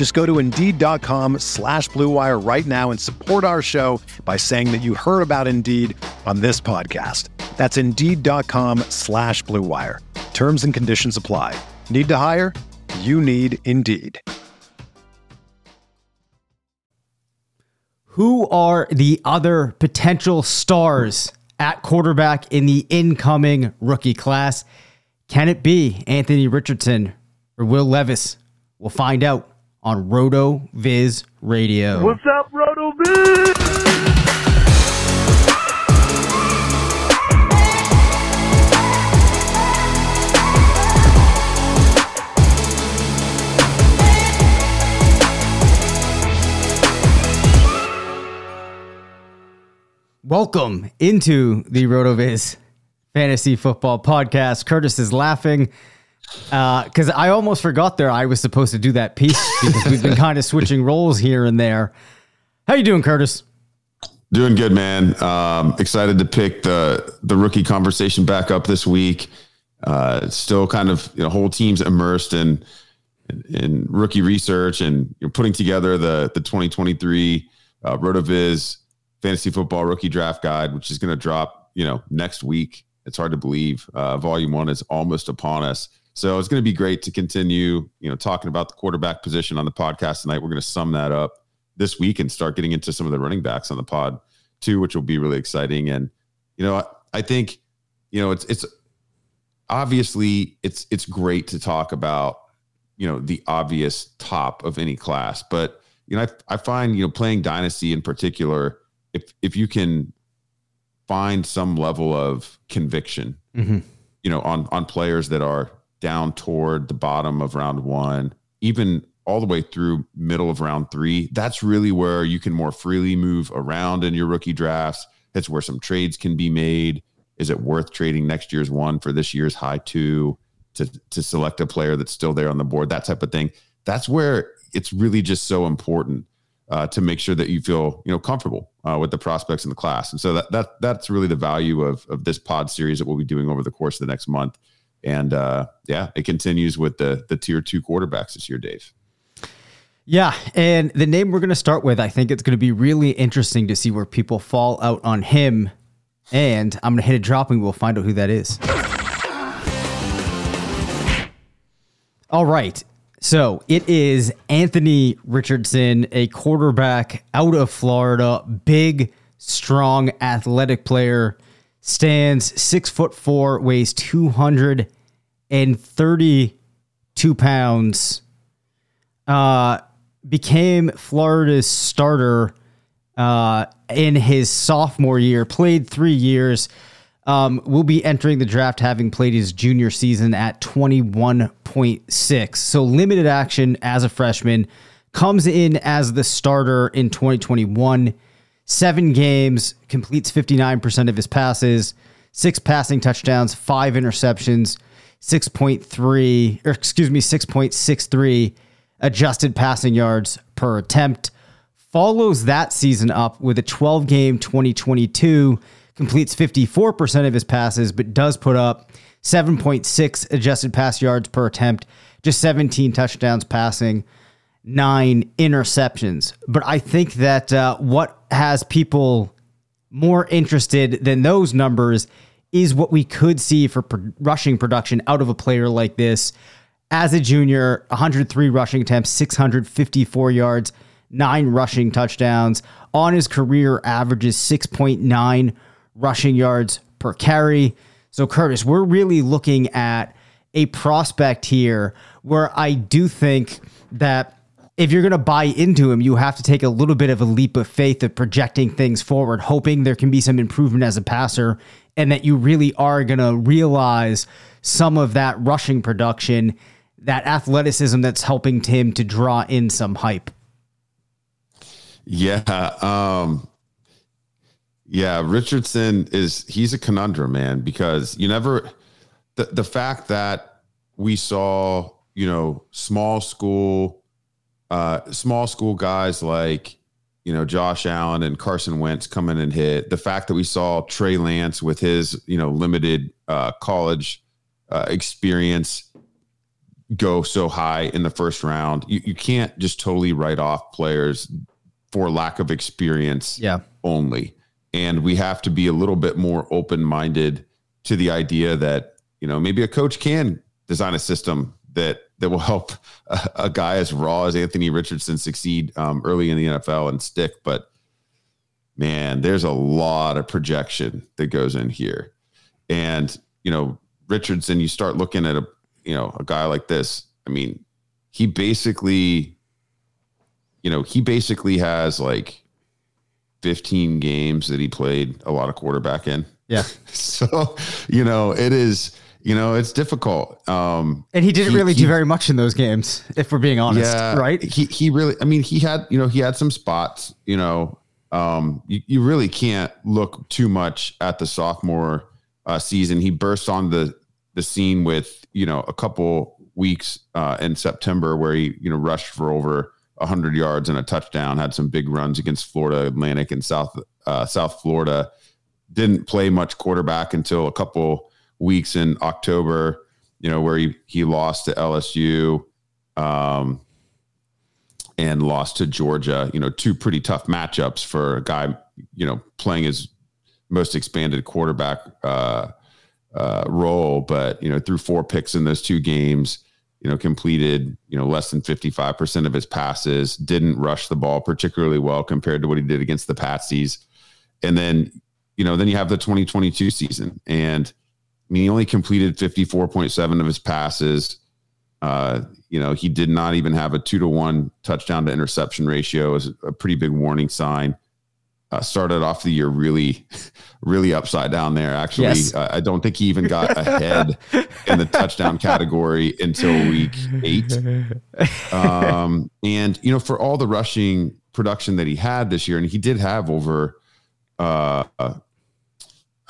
Just go to Indeed.com slash BlueWire right now and support our show by saying that you heard about Indeed on this podcast. That's Indeed.com slash BlueWire. Terms and conditions apply. Need to hire? You need Indeed. Who are the other potential stars at quarterback in the incoming rookie class? Can it be Anthony Richardson or Will Levis? We'll find out on RotoViz Radio. What's up, RotoViz? Welcome into the RotoViz Fantasy Football Podcast. Curtis is laughing because I almost forgot there I was supposed to do that piece because we've been kind of switching roles here and there. How you doing, Curtis? Doing good, man. Um, excited to pick the the rookie conversation back up this week. Uh, still kind of you know whole teams immersed in in rookie research and you're putting together the the 2023 uh, RotoViz fantasy football rookie draft guide, which is going to drop you know next week. It's hard to believe. Uh, volume one is almost upon us. So it's going to be great to continue, you know, talking about the quarterback position on the podcast tonight. We're going to sum that up this week and start getting into some of the running backs on the pod too, which will be really exciting. And you know, I, I think you know it's it's obviously it's it's great to talk about you know the obvious top of any class, but you know I I find you know playing dynasty in particular, if if you can find some level of conviction, Mm-hmm. you know, on on players that are down toward the bottom of round one, even all the way through middle of round three, that's really where you can more freely move around in your rookie drafts. It's where some trades can be made. Is it worth trading next year's one for this year's high two to to select a player that's still there on the board? That type of thing. That's where it's really just so important uh, to make sure that you feel you know comfortable uh, with the prospects in the class. And so that that that's really the value of of this pod series that we'll be doing over the course of the next month. And uh, yeah, it continues with the the tier two quarterbacks this year, Dave. Yeah, and the name we're going to start with, I think it's going to be really interesting to see where people fall out on him. And I'm going to hit a drop and we'll find out who that is. All right. So it is Anthony Richardson, a quarterback out of Florida, big, strong, athletic player, stands six foot four, weighs 232 pounds uh, became Florida's starter uh, in his sophomore year, played three years. Um, will be entering the draft having played his junior season at 21.6. So limited action as a freshman. Comes in as the starter in 2021. Seven games, completes 59% of his passes, six passing touchdowns, five interceptions, 6.3, or excuse me, 6.63 adjusted passing yards per attempt. Follows that season up with a 12 game 2022, completes 54% of his passes, but does put up 7.6 adjusted pass yards per attempt, just 17 touchdowns passing, nine interceptions. But I think that uh, what has people more interested than those numbers is what we could see for pro- rushing production out of a player like this. As a junior, 103 rushing attempts, 654 yards, nine rushing touchdowns. On his career, averages 6.9 rushing yards per carry. So, Curtis, we're really looking at a prospect here where I do think that if you're going to buy into him, you have to take a little bit of a leap of faith of projecting things forward, hoping there can be some improvement as a passer and that you really are going to realize some of that rushing production, that athleticism that's helping Tim to draw in some hype. Yeah. Um, yeah. Richardson is, he's a conundrum, man, because you never, the, the fact that we saw, you know, small school, uh, small school guys like, you know, Josh Allen and Carson Wentz come in and hit. The fact that we saw Trey Lance with his, you know, limited uh, college uh, experience go so high in the first round, you, you can't just totally write off players for lack of experience yeah. only. And we have to be a little bit more open minded to the idea that, you know, maybe a coach can design a system that that will help a, a guy as raw as Anthony Richardson succeed um, early in the NFL and stick. But man, there's a lot of projection that goes in here, and you know Richardson. You start looking at a you know a guy like this. I mean, he basically, you know, he basically has like 15 games that he played a lot of quarterback in. Yeah. so, you know, it is you know, it's difficult. Um, and he didn't he, really he, do very much in those games, if we're being honest, yeah, right? He he really, I mean, he had, you know, he had some spots. You know, um, you, you really can't look too much at the sophomore uh, season. He burst on the the scene with you know a couple weeks uh, in September where he you know rushed for over hundred yards and a touchdown. Had some big runs against Florida Atlantic and South uh, South Florida. Didn't play much quarterback until a couple weeks in October, you know, where he, he lost to LSU um, and lost to Georgia, you know, two pretty tough matchups for a guy, you know, playing his most expanded quarterback uh, uh, role. But, you know, threw four picks in those two games, you know, completed, you know, less than 55% of his passes, didn't rush the ball particularly well compared to what he did against the Patsies. And then, you know, then you have the 2022 season and, I mean, he only completed 54.7 of his passes. Uh, you know, he did not even have a two to one touchdown to interception ratio is a pretty big warning sign. Uh, started off the year really, really upside down there. Actually, yes. uh, I don't think he even got ahead in the touchdown category until week eight. Um, and you know, for all the rushing production that he had this year, and he did have over uh,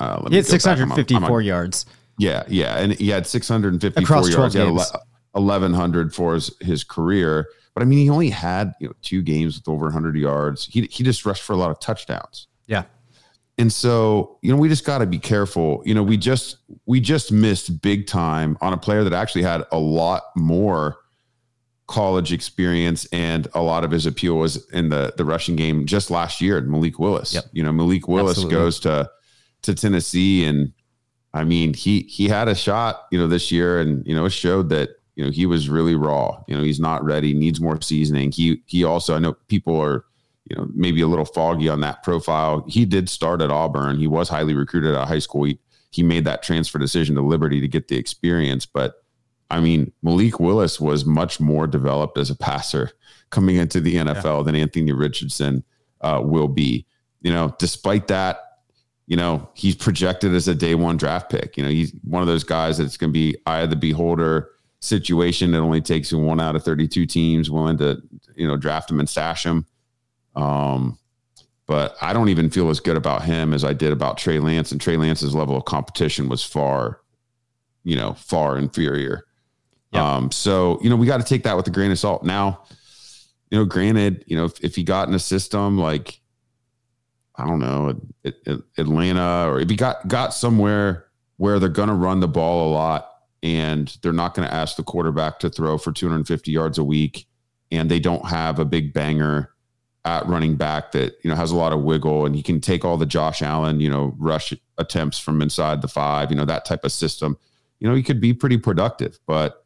uh, he had 654 I'm, I'm, yards. Yeah, yeah, and he had 654 Across yards. He had 1100 for his, his career. But I mean, he only had you know two games with over 100 yards. He he just rushed for a lot of touchdowns. Yeah. And so, you know, we just got to be careful. You know, we just we just missed big time on a player that actually had a lot more college experience and a lot of his appeal was in the the rushing game just last year. Malik Willis. Yep. You know, Malik Willis Absolutely. goes to to Tennessee, and I mean, he he had a shot, you know, this year, and you know, it showed that you know he was really raw. You know, he's not ready, needs more seasoning. He he also, I know people are, you know, maybe a little foggy on that profile. He did start at Auburn. He was highly recruited out of high school. He he made that transfer decision to Liberty to get the experience, but I mean, Malik Willis was much more developed as a passer coming into the NFL yeah. than Anthony Richardson uh, will be. You know, despite that, you know, he's projected as a day one draft pick. You know, he's one of those guys that's going to be eye of the beholder situation. It only takes one out of 32 teams willing to, you know, draft him and stash him. Um, but I don't even feel as good about him as I did about Trey Lance. And Trey Lance's level of competition was far, you know, far inferior. Yeah. Um, so, you know, we got to take that with a grain of salt. Now, you know, granted, you know, if, if he got in a system like I don't know, Atlanta, or if he got got somewhere where they're going to run the ball a lot and they're not going to ask the quarterback to throw for 250 yards a week, and they don't have a big banger at running back that you know has a lot of wiggle and he can take all the Josh Allen you know rush attempts from inside the five, you know that type of system. You know he could be pretty productive, but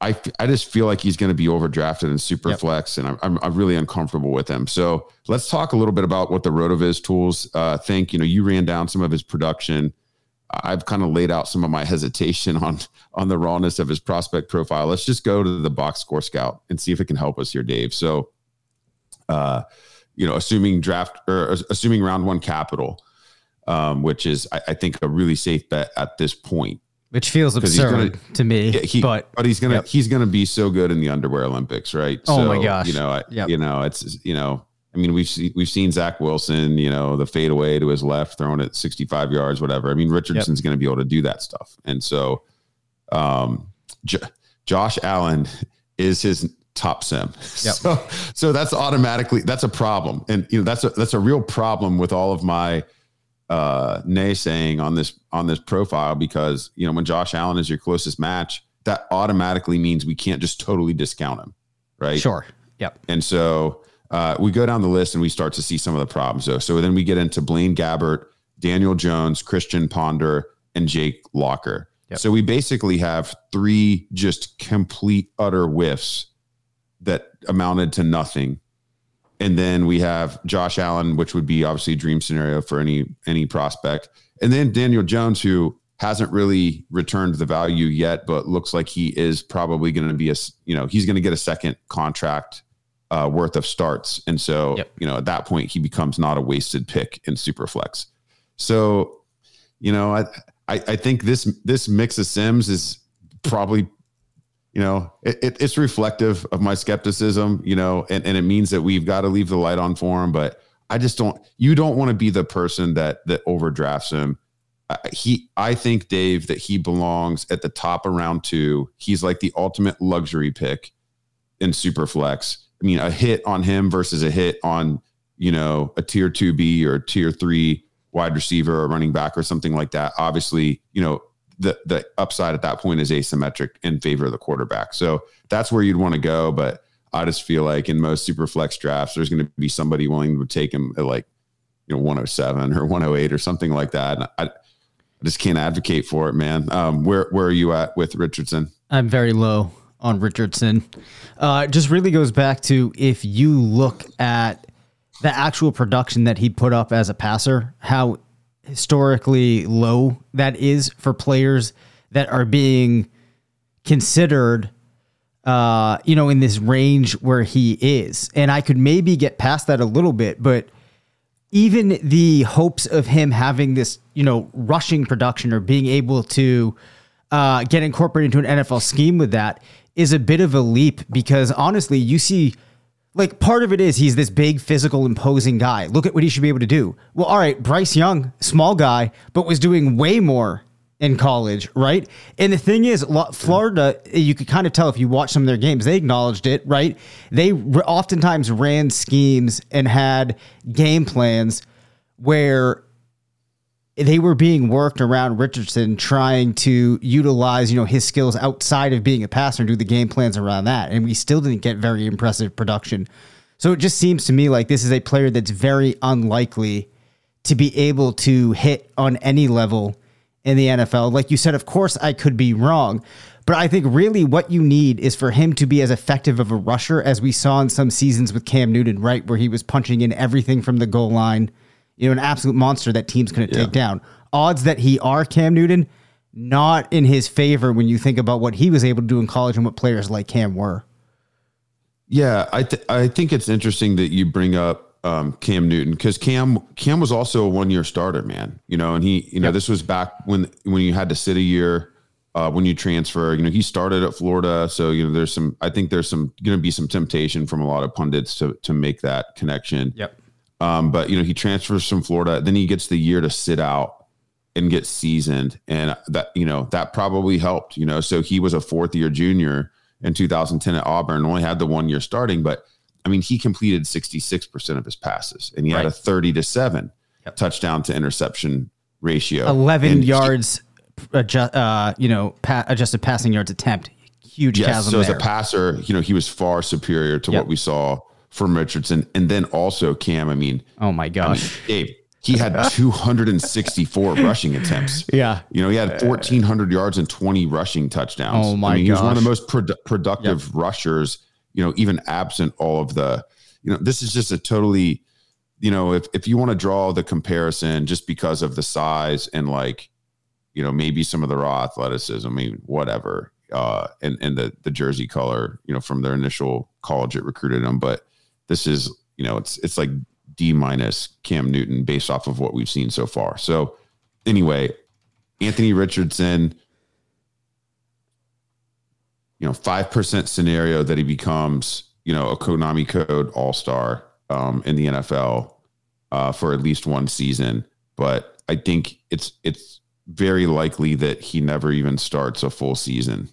I, I just feel like he's going to be overdrafted in super yep. flex, and I'm, I'm, I'm really uncomfortable with him. So let's talk a little bit about what the Rotoviz tools uh, think. You know, you ran down some of his production I've kind of laid out some of my hesitation on on the rawness of his prospect profile. Let's just go to the box score scout and see if it can help us here, Dave. So, uh, you know, assuming draft or assuming round one capital, um, which is I, I think a really safe bet at this point. Which feels absurd gonna- to me, Yeah, he, but but he's gonna yep. he's gonna be so good in the underwear Olympics, right? Oh my gosh. You know, I, Yep. you know, it's you know, I mean, we've seen we've seen Zach Wilson, you know, the fadeaway to his left, throwing it 65 yards, whatever. I mean, Richardson's going to be able to do that stuff, and so, um, J- Josh Allen is his top sim. Yep. So, so that's automatically that's a problem, and you know, that's a that's a real problem with all of my uh naysaying on this on this profile because you know when Josh Allen is your closest match, that automatically means we can't just totally discount him, right? sure. Yep. And so uh, we go down the list and we start to see some of the problems. Though. so then we get into Blaine Gabbert, Daniel Jones, Christian Ponder, and Jake Locker. Yep. So we basically have three just complete utter whiffs that amounted to nothing. And then we have Josh Allen, which would be obviously a dream scenario for any any prospect. And then Daniel Jones, who hasn't really returned the value yet, but looks like he is probably going to be a you know he's going to get a second contract uh, worth of starts, and so Yep. you know at that point he becomes not a wasted pick in Superflex. So you know I I, I think this this mix of Sims is probably you know it, it, it's reflective of my skepticism you know and, and it means that we've got to leave the light on for him but i just don't you don't want to be the person that that overdrafts him. I- he i think dave that he belongs at the top of round two. He's like the ultimate luxury pick in superflex. I mean a hit on him versus a hit on you know a tier 2b or tier 3 wide receiver or running back or something like that. Obviously you know the the upside at that point is asymmetric in favor of the quarterback. So that's where you'd want to go. But I just feel like in most super flex drafts, there's going to be somebody willing to take him at like you know 107 or 108 or something like that. And I, I just can't advocate for it, man. Um, where where are you at with Richardson? I'm very low on Richardson. Uh, it just really goes back to if you look at the actual production that he put up as a passer, how historically low that is for players that are being considered uh, you know, in this range where he is. And I could maybe get past that a little bit, but even the hopes of him having this, you know, rushing production or being able to uh, get incorporated into an NFL scheme with that is a bit of a leap because honestly, you see, like, part of it is he's this big, physical, imposing guy. Look at what he should be able to do. Well, all right, Bryce Young, small guy, but was doing way more in college, right? And the thing is, Florida, you could kind of tell if you watch some of their games, they acknowledged it, right? They oftentimes ran schemes and had game plans where they were being worked around Richardson trying to utilize, you know, his skills outside of being a passer and do the game plans around that. And we still didn't get very impressive production. So it just seems to me like this is a player that's very unlikely to be able to hit on any level in the NFL. Like you said, of course, I could be wrong, but I think really what you need is for him to be as effective of a rusher as we saw in some seasons with Cam Newton, right? Where he was punching in everything from the goal line, you know, an absolute monster that teams couldn't take down. Odds that he are Cam Newton, not in his favor when you think about what he was able to do in college and what players like Cam were. Yeah, I th- I think it's interesting that you bring up um, Cam Newton because Cam Cam was also a one year starter, man. You know, and he you know this was back when when you had to sit a year uh, when you transfer. You know, he started at Florida, so you know there's some. I think there's some going to be some temptation from a lot of pundits to to make that connection. Yep. Um, but you know, he transfers from Florida, then he gets the year to sit out and get seasoned, and that you know that probably helped. You know, so he was a fourth year junior in 2010 at Auburn, only had the one year starting, but I mean, he completed 66 percent of his passes, and he had a 30 to seven Yep. touchdown to interception ratio, 11 And he- yards, adjust, uh, you know, pa- adjusted passing yards attempt. Huge Yes. chasm So as a passer, you know, he was far superior to Yep. what we saw from Richardson, and then also Cam. I mean, oh my I mean, gosh. Dave, he had 264 rushing attempts. Yeah. You know, he had 1,400 yards and 20 rushing touchdowns. Oh, my I mean, he was one of the most produ- productive rushers, you know, even absent all of the, you know, this is just a totally, you know, if, if you want to draw the comparison just because of the size and like, you know, maybe some of the raw athleticism, I mean, whatever, uh, and and the the jersey color, you know, from their initial college it recruited him, but this is, you know, it's it's like D minus Cam Newton based off of what we've seen so far. So anyway, Anthony Richardson, you know, five percent scenario that he becomes, you know, a Konami code all star um, in the NFL uh, for at least one season. But I think it's it's very likely that he never even starts a full season.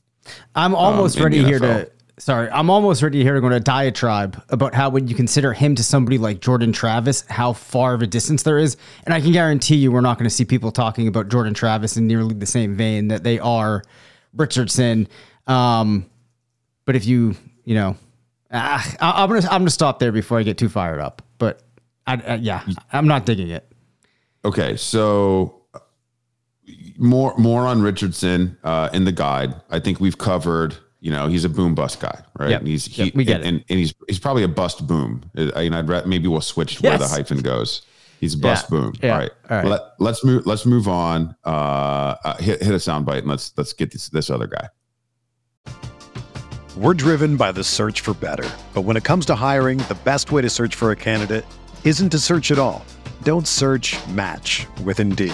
I'm almost Um, ready here to. Sorry, I'm almost ready here to go to diatribe about how when you consider him to somebody like Jordan Travis, how far of a distance there is, and I can guarantee you we're not going to see people talking about Jordan Travis in nearly the same vein that they are Richardson. Um, but if you, you know, ah, I- I'm gonna I'm gonna stop there before I get too fired up. But I, I yeah, I'm not digging it. Okay, so uh, more more on Richardson uh, in the guide. I think we've covered. You know, he's a boom bust guy, right? Yep. And he's he, Yep, we get and, it. and, and he's he's probably a bust boom. I mean, I'd re- maybe we'll switch where the hyphen goes. He's a bust Yeah. boom. Yeah. All right. All right. Let, let's move. Let's move on. Uh, uh, hit hit a soundbite and let's let's get this this other guy. We're driven by the search for better. But when it comes to hiring, the best way to search for a candidate isn't to search at all. Don't search match with Indeed.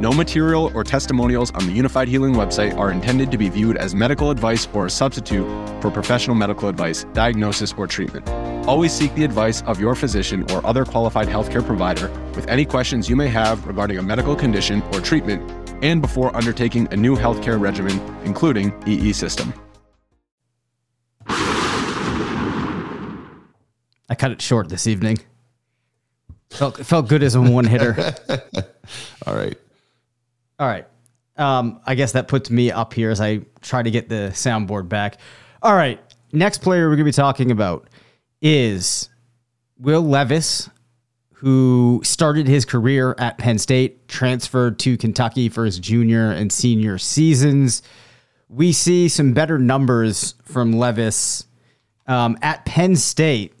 No material or testimonials on the Unifyd Healing website are intended to be viewed as medical advice or a substitute for professional medical advice, diagnosis, or treatment. Always seek the advice of your physician or other qualified healthcare provider with any questions you may have regarding a medical condition or treatment and before undertaking a new healthcare regimen, including EE system. I cut it short this evening. Felt felt good as a one hitter. All right. All right. Um, I guess that puts me up here as I try to get the soundboard back. All right. Next player we're going to be talking about is Will Levis, who started his career at Penn State, transferred to Kentucky for his junior and senior seasons. We see some better numbers from Levis um, at Penn State.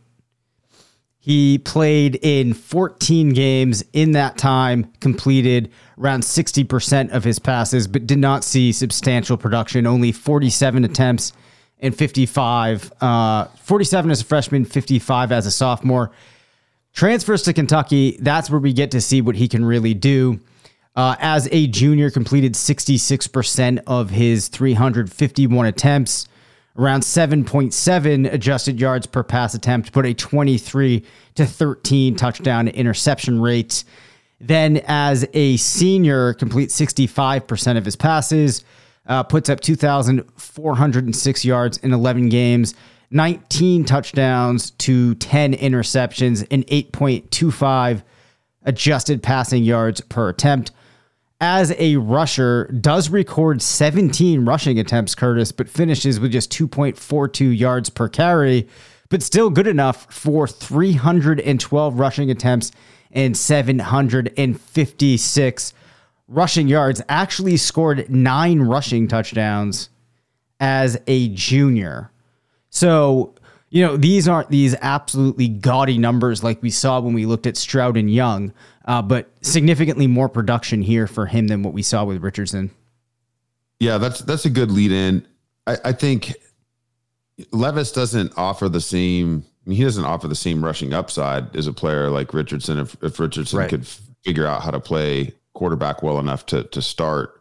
He played in 14 games in that time, completed around 60% of his passes, but did not see substantial production. Only 47 attempts and 55, uh, 47 as a freshman, 55 as a sophomore. Transfers to Kentucky, that's where we get to see what he can really do. Uh, as a junior, completed 66% of his 351 attempts, around 7.7 adjusted yards per pass attempt, but a 23 to 13 touchdown to interception rate. Then, as a senior, complete 65% of his passes, uh, puts up 2,406 yards in 11 games, 19 touchdowns to 10 interceptions, and 8.25 adjusted passing yards per attempt. As a rusher, does record 17 rushing attempts, Curtis, but finishes with just 2.42 yards per carry, but still good enough for 312 rushing attempts and 756 rushing yards. Actually scored nine rushing touchdowns as a junior. So, you know, these aren't these absolutely gaudy numbers like we saw when we looked at Stroud and Young, uh, but significantly more production here for him than what we saw with Richardson. Yeah, that's that's a good lead in. I, I think Levis doesn't offer the same. I mean, he doesn't offer the same rushing upside as a player like Richardson. If if Richardson Right. could figure out how to play quarterback well enough to to start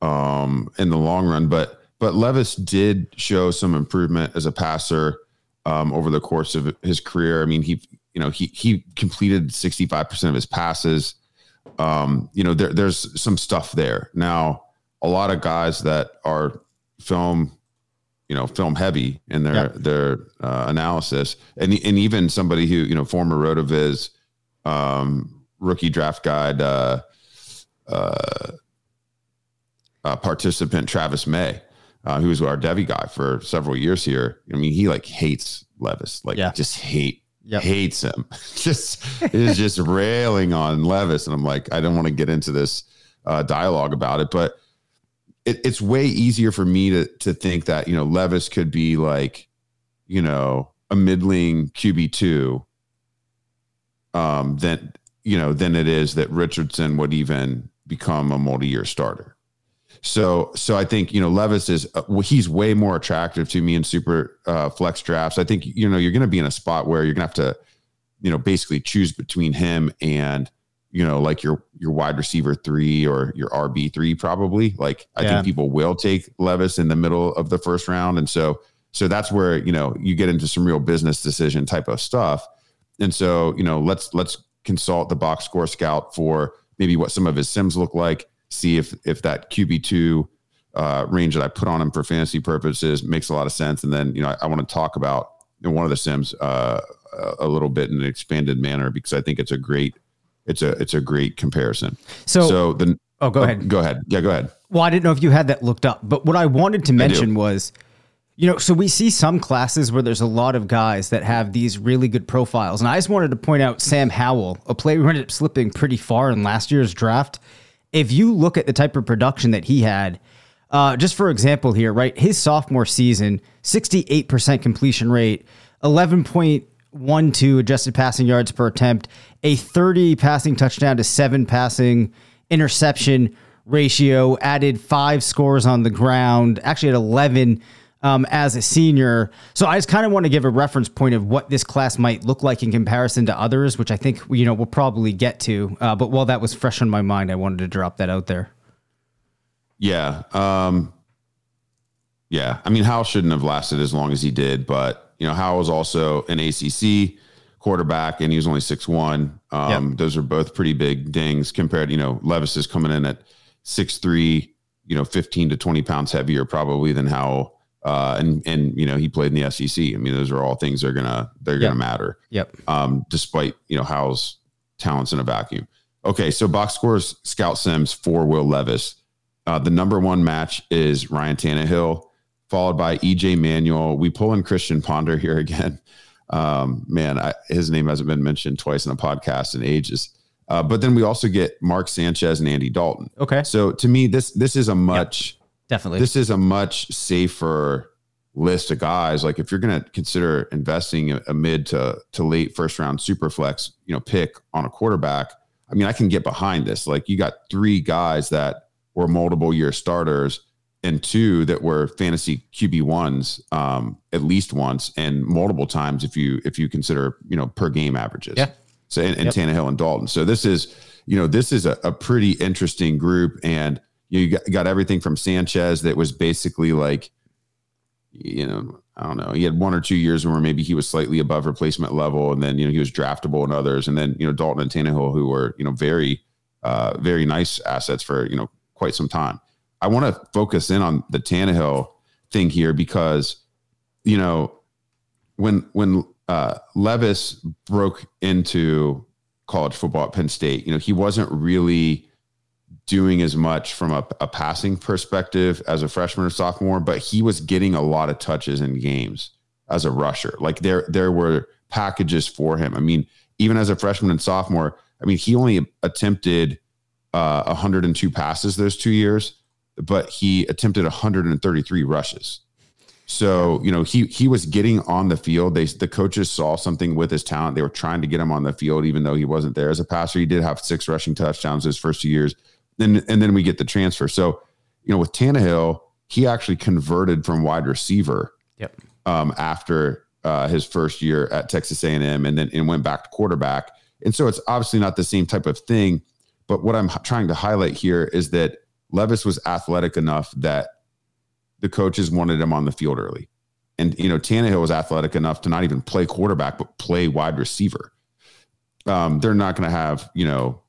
um, in the long run, but but Levis did show some improvement as a passer um, over the course of his career. I mean, he you know he he completed sixty five percent of his passes. Um, you know, there, there's some stuff there now. A lot of guys that are film you know film heavy in their Yeah. their uh, analysis and and even somebody who you know former rotoviz um rookie draft guide uh uh, uh participant travis may uh, who was our Devy guy for several years here i mean he like hates levis like Yeah. just hate Yep. hates him just is just railing on levis and i'm like i don't want to get into this uh dialogue about it but it, it's way easier for me to to think that you know Levis could be like, you know, a middling QB two, um, than you know than it is that Richardson would even become a multi year starter. So so I think you know Levis is uh, he's way more attractive to me in super uh, flex drafts. I think you know you're going to be in a spot where you're going to have to you know basically choose between him and you know like your your wide receiver three or your RB three probably. Like I Yeah. think people will take Levis in the middle of the first round, and so so that's where you know you get into some real business decision type of stuff. And so you know let's let's consult the box score scout for maybe what some of his sims look like. See if if that QB two uh, range that I put on him for fantasy purposes makes a lot of sense. And then you know I, I want to talk about one of the sims uh, a- a little bit in an expanded manner because I think it's a great it's a it's a great comparison. So, so the oh, go ahead. Go ahead. Yeah, go ahead. Well, I didn't know if you had that looked up, but what I wanted to mention was, you know, so we see some classes where there's a lot of guys that have these really good profiles. And I just wanted to point out Sam Howell, a player who ended up slipping pretty far in last year's draft. If you look at the type of production that he had, uh, just for example here, right? His sophomore season, 68% completion rate, 11.12 adjusted passing yards per attempt, a 30 passing touchdown to seven passing interception ratio, added five scores on the ground, actually at 11 um, as a senior. So I just kind of want to give a reference point of what this class might look like in comparison to others, which I think, you know, we'll probably get to. Uh, but while that was fresh on my mind, I wanted to drop that out there. Yeah. Um, yeah. I mean, Howell shouldn't have lasted as long as he did, but you know, Howell was also an ACC quarterback and he was only six one. Um, those are both pretty big dings compared, you know, Levis is coming in at six, three, you know, 15 to 20 pounds heavier probably than Howell. Uh, and, and, you know, he played in the SEC. I mean, those are all things that are gonna, they're Yeah. gonna matter Yep. um, despite you know Howell's talents in a vacuum. Okay, so box scores Scout Sims for Will Levis. Uh, the number one match is Ryan Tannehill, followed by EJ Manuel. We pull in Christian Ponder here again. Um, man, I, his name hasn't been mentioned twice in a podcast in ages. Uh, but then we also get Mark Sanchez and Andy Dalton. Okay. So to me, this this is a much Definitely. this is a much safer list of guys. Like if you're going to consider investing a, a mid to to late first round super flex, you know, pick on a quarterback. I mean, I can get behind this. Like you got three guys that were multiple year starters and two that were fantasy QB ones um, at least once and multiple times if you if you consider you know per game averages. Yeah. So and, and Yep. Tannehill and Dalton. So this is you know this is a, a pretty interesting group and you got, got everything from Sanchez that was basically like you know I don't know he had one or two years where maybe he was slightly above replacement level and then you know he was draftable in others and then you know Dalton and Tannehill who were you know very uh, very nice assets for you know quite some time. I want to focus in on the Tannehill thing here because you know when when uh, Levis broke into college football at Penn State, you know he wasn't really doing as much from a, a passing perspective as a freshman or sophomore, but he was getting a lot of touches in games as a rusher. Like there, there were packages for him. I mean, even as a freshman and sophomore, I mean, he only attempted uh, 102 passes those two years, but he attempted 133 rushes. So you know he he was getting on the field. They the coaches saw something with his talent. They were trying to get him on the field, even though he wasn't there as a passer. He did have six rushing touchdowns his first two years. Then and then we get the transfer. So you know with Tannehill, he actually converted from wide receiver. Yep. Um, after uh, his first year at Texas A&M, and then and went back to quarterback. And so it's obviously not the same type of thing. But what I'm trying to highlight here is that Levis was athletic enough that the coaches wanted him on the field early. And, you know, Tannehill was athletic enough to not even play quarterback, but play wide receiver. Um, they're not going to have, you know,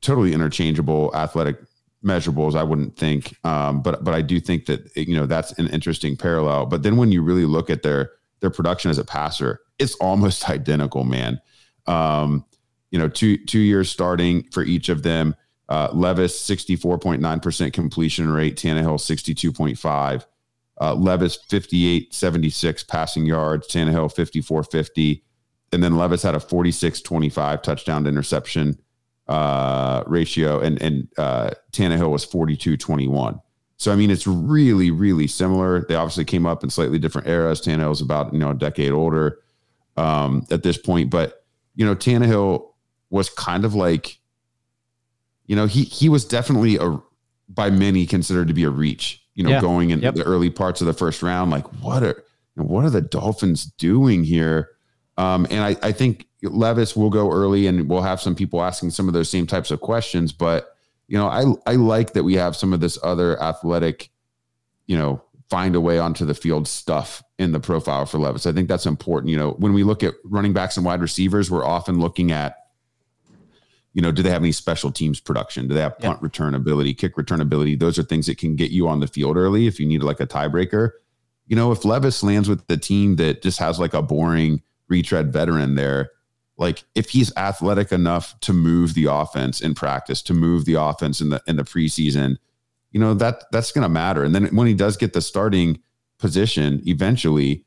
totally interchangeable athletic measurables, I wouldn't think. Um, but, but I do think that, you know, that's an interesting parallel. But then when you really look at their, their production as a passer, it's almost identical, man. Um, you know, two, two years starting for each of them. Uh, Levis, 64.9% completion rate, Tannehill, 62.5. Uh, Levis 58 76 passing yards, Tannehill 54 50. And then Levis had a 46 25 touchdown to interception uh, ratio, and, and uh, Tannehill was 42 21. So, I mean, it's really, really similar. They obviously came up in slightly different eras. Tannehill was about, you know, a decade older um, at this point. But, you know, Tannehill was kind of like, you know, he he was definitely a by many considered to be a reach you know, yeah. going in yep. the early parts of the first round, like what are what are the Dolphins doing here? Um, and I, I think Levis will go early, and we'll have some people asking some of those same types of questions. But you know, I I like that we have some of this other athletic, you know, find a way onto the field stuff in the profile for Levis. I think that's important. You know, when we look at running backs and wide receivers, we're often looking at you know, do they have any special teams production? Do they have punt return ability, kick return ability? Those are things that can get you on the field early if you need like a tiebreaker. You know, if Levis lands with the team that just has like a boring retread veteran there, like if he's athletic enough to move the offense in practice, to move the offense in the in the preseason, you know, that that's gonna matter. And then when he does get the starting position eventually,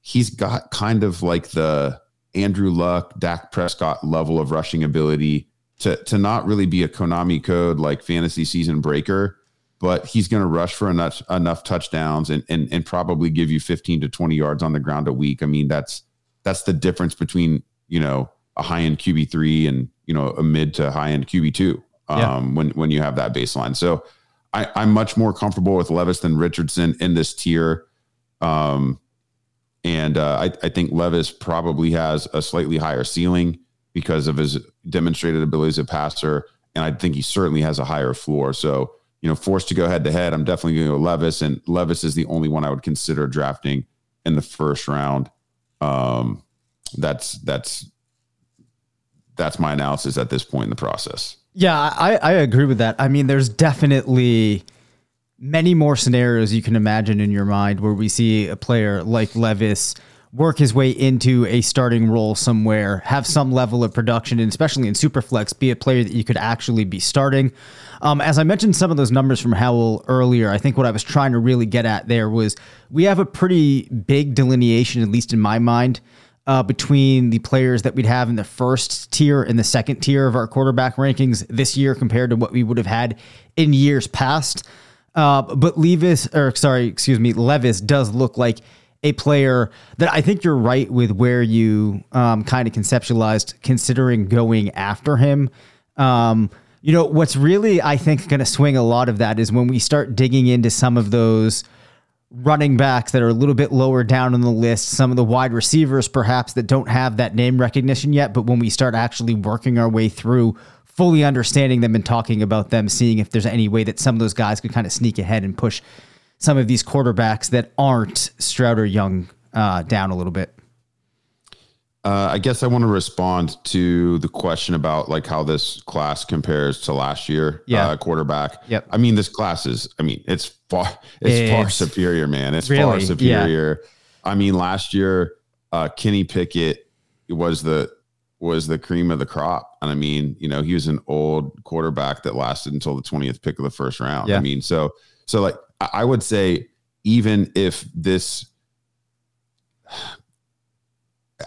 he's got kind of like the Andrew Luck, Dak Prescott level of rushing ability to to not really be a Konami code like fantasy season breaker, but he's going to rush for enough enough touchdowns and, and and probably give you 15 to 20 yards on the ground a week. I mean, that's that's the difference between, you know, a high end QB3 and, you know, a mid to high end QB2 um, yeah. when when you have that baseline. So I, I'm much more comfortable with Levis than Richardson in this tier. Um, and uh, I, I think Levis probably has a slightly higher ceiling because of his demonstrated ability as a passer. And I think he certainly has a higher floor. So, you know, forced to go head to head, I'm definitely going to go Levis. And Levis is the only one I would consider drafting in the first round. Um, that's, that's, that's my analysis at this point in the process. Yeah, I, I agree with that. I mean, there's definitely many more scenarios you can imagine in your mind where we see a player like Levis work his way into a starting role somewhere, have some level of production, and especially in Superflex, be a player that you could actually be starting. Um, as I mentioned some of those numbers from Howell earlier, I think what I was trying to really get at there was we have a pretty big delineation, at least in my mind, uh, between the players that we'd have in the first tier and the second tier of our quarterback rankings this year compared to what we would have had in years past. Uh, but Levis, or sorry, excuse me, Levis does look like a player that I think you're right with where you um, kind of conceptualized considering going after him. Um, you know, what's really, I think, going to swing a lot of that is when we start digging into some of those running backs that are a little bit lower down on the list, some of the wide receivers perhaps that don't have that name recognition yet. But when we start actually working our way through fully understanding them and talking about them, seeing if there's any way that some of those guys could kind of sneak ahead and push some of these quarterbacks that aren't Stroud or Young uh, down a little bit? Uh, I guess I want to respond to the question about like how this class compares to last year. Yeah, uh, quarterback. Yep. I mean, this class is. I mean, it's far. It's, it's far superior, man. It's really, far superior. Yeah. I mean, last year, uh, Kenny Pickett was the was the cream of the crop. And I mean, you know, he was an old quarterback that lasted until the 20th pick of the first round. Yeah. I mean, so so like I would say even if this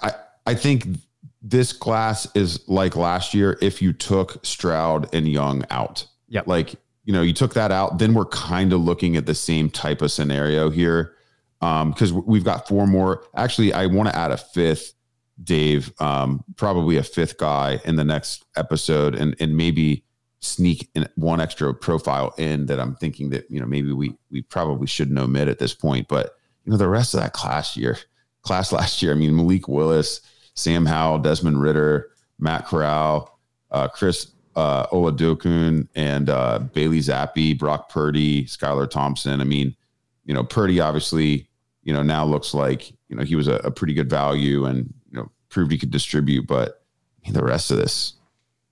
I I think this class is like last year if you took Stroud and Young out. Yep. Like, you know, you took that out, then we're kind of looking at the same type of scenario here. Um, because we've got four more. Actually, I want to add a fifth, Dave, um, probably a fifth guy in the next episode and and maybe sneak in one extra profile in that I'm thinking that, you know, maybe we we probably shouldn't omit at this point. But you know, the rest of that class year, class last year, I mean, Malik Willis, Sam Howell, Desmond Ridder, Matt Corral, uh, Chris uh, Oladokun, and uh, Bailey Zappe, Brock Purdy, Skylar Thompson. I mean, you know, Purdy obviously, you know, now looks like you know he was a, a pretty good value and you know proved he could distribute. But I mean, the rest of this,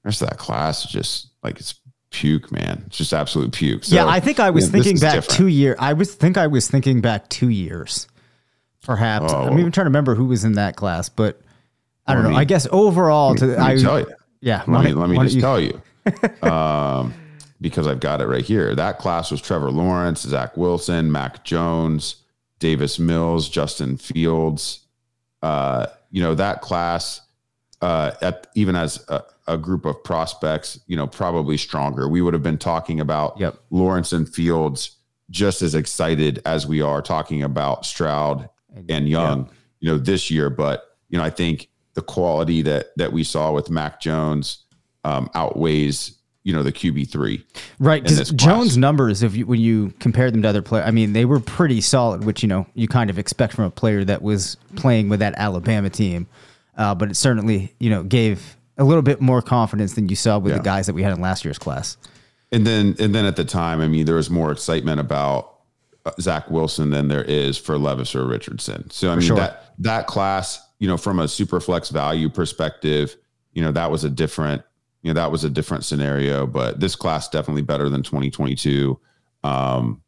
rest of that class is just like it's puke, man. It's just absolute puke. So, yeah, I think I was this thinking back different. two years. I was think I was thinking back two years, perhaps. Oh. I'm even trying to remember who was in that class, but I don't know. I guess overall, to Let me I tell you. yeah. Let me let me just you- tell you, um, because I've got it right here. That class was Trevor Lawrence, Zach Wilson, Mac Jones, Davis Mills, Justin Fields. Uh, you know that class, uh, at even as a, a group of prospects, you know, probably stronger. We would have been talking about Yep. Lawrence and Fields just as excited as we are talking about Stroud and Young, you know, this year. But you know, I think the quality that that we saw with Mac Jones um, outweighs you know the QB three. Right, because. Jones' numbers, if you when you compare them to other players, I mean, they were pretty solid, which you know you kind of expect from a player that was playing with that Alabama team. Uh, but it certainly you know gave a little bit more confidence than you saw with Yeah. the guys that we had in last year's class. And then and then at the time, I mean, there was more excitement about uh, Zach Wilson than there is for Levis or Richardson. So I mean sure. that that class, you know, from a super flex value perspective, you know, that was a different, you know, that was a different scenario. But this class definitely better than 2022. Um,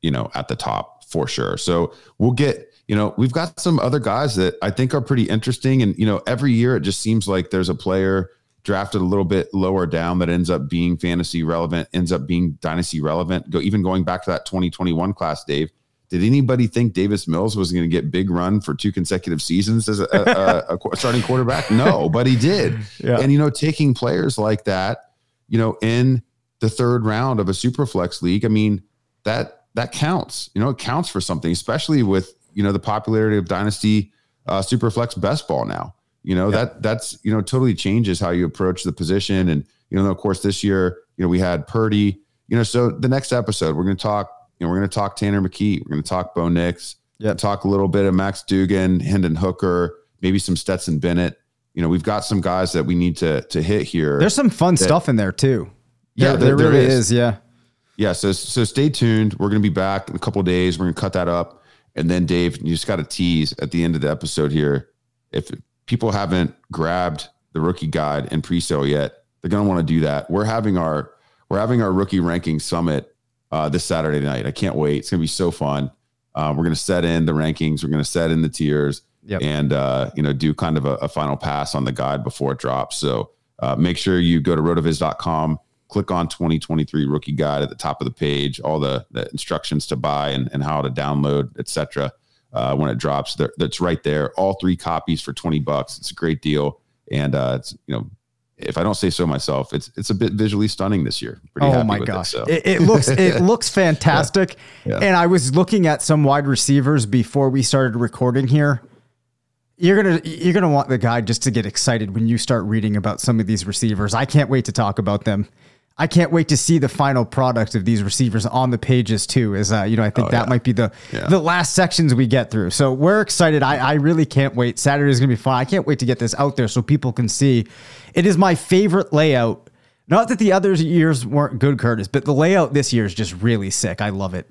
you know, at the top for sure. So we'll get, you know, we've got some other guys that I think are pretty interesting. And, you know, every year it just seems like there's a player drafted a little bit lower down that ends up being fantasy relevant, ends up being dynasty relevant. Go even going back to that 2021 class, Dave. Did anybody think Davis Mills was going to get big run for two consecutive seasons as a, a, a, starting quarterback? No, but he did. Yeah. And you know, taking players like that, you know, in the third round of a super flex league, I mean, that that counts. You know, it counts for something, especially with you know the popularity of dynasty uh, super flex best ball now. You know that that's you know totally changes how you approach the position, and you know of course this year you know we had Purdy. You know, so the next episode we're going to talk. You know, we're going to talk Tanner McKee. We're going to talk Bo Nix. Yep. Talk a little bit of Max Duggan, Hendon Hooker, maybe some Stetson Bennett. You know, we've got some guys that we need to to hit here. There's some fun stuff in there too. Yeah, there, there- there really is. is. Yeah, Yeah, so so stay tuned. We're going to be back in a couple of days. We're going to cut that up, and then Dave, you just got to tease at the end of the episode here. If people haven't grabbed the rookie guide and pre-sale yet, they're going to want to do that. We're having our we're having our rookie ranking summit uh, this Saturday night. I can't wait. It's going to be so fun. Uh, we're going to set in the rankings. We're going to set in the tiers, Yep. and uh, you know do kind of a, a final pass on the guide before it drops. So uh, make sure you go to rotoviz.com click on 2023 rookie guide at the top of the page all the, the instructions to buy and, and how to download etc uh, when it drops there, that's right there all three copies for 20 bucks it's a great deal and uh, it's you know if i don't say so myself it's it's a bit visually stunning this year Pretty oh happy my with it, gosh, so. it, it looks it looks fantastic. Yeah. And I was looking at some wide receivers before we started recording here. You're gonna you're gonna want the guide just to get excited when you start reading about some of these receivers. I can't wait to talk about them. I can't wait to see the final product of these receivers on the pages too. Is uh, you know I think that yeah. might be the Yeah. the last sections we get through. So we're excited. I, I really can't wait. Saturday is gonna be fun. I can't wait to get this out there so people can see. It is my favorite layout. Not that the other years weren't good, Curtis, but the layout this year is just really sick. I love it.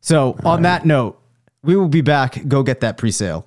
So on that note, we will be back. Go get that pre-sale.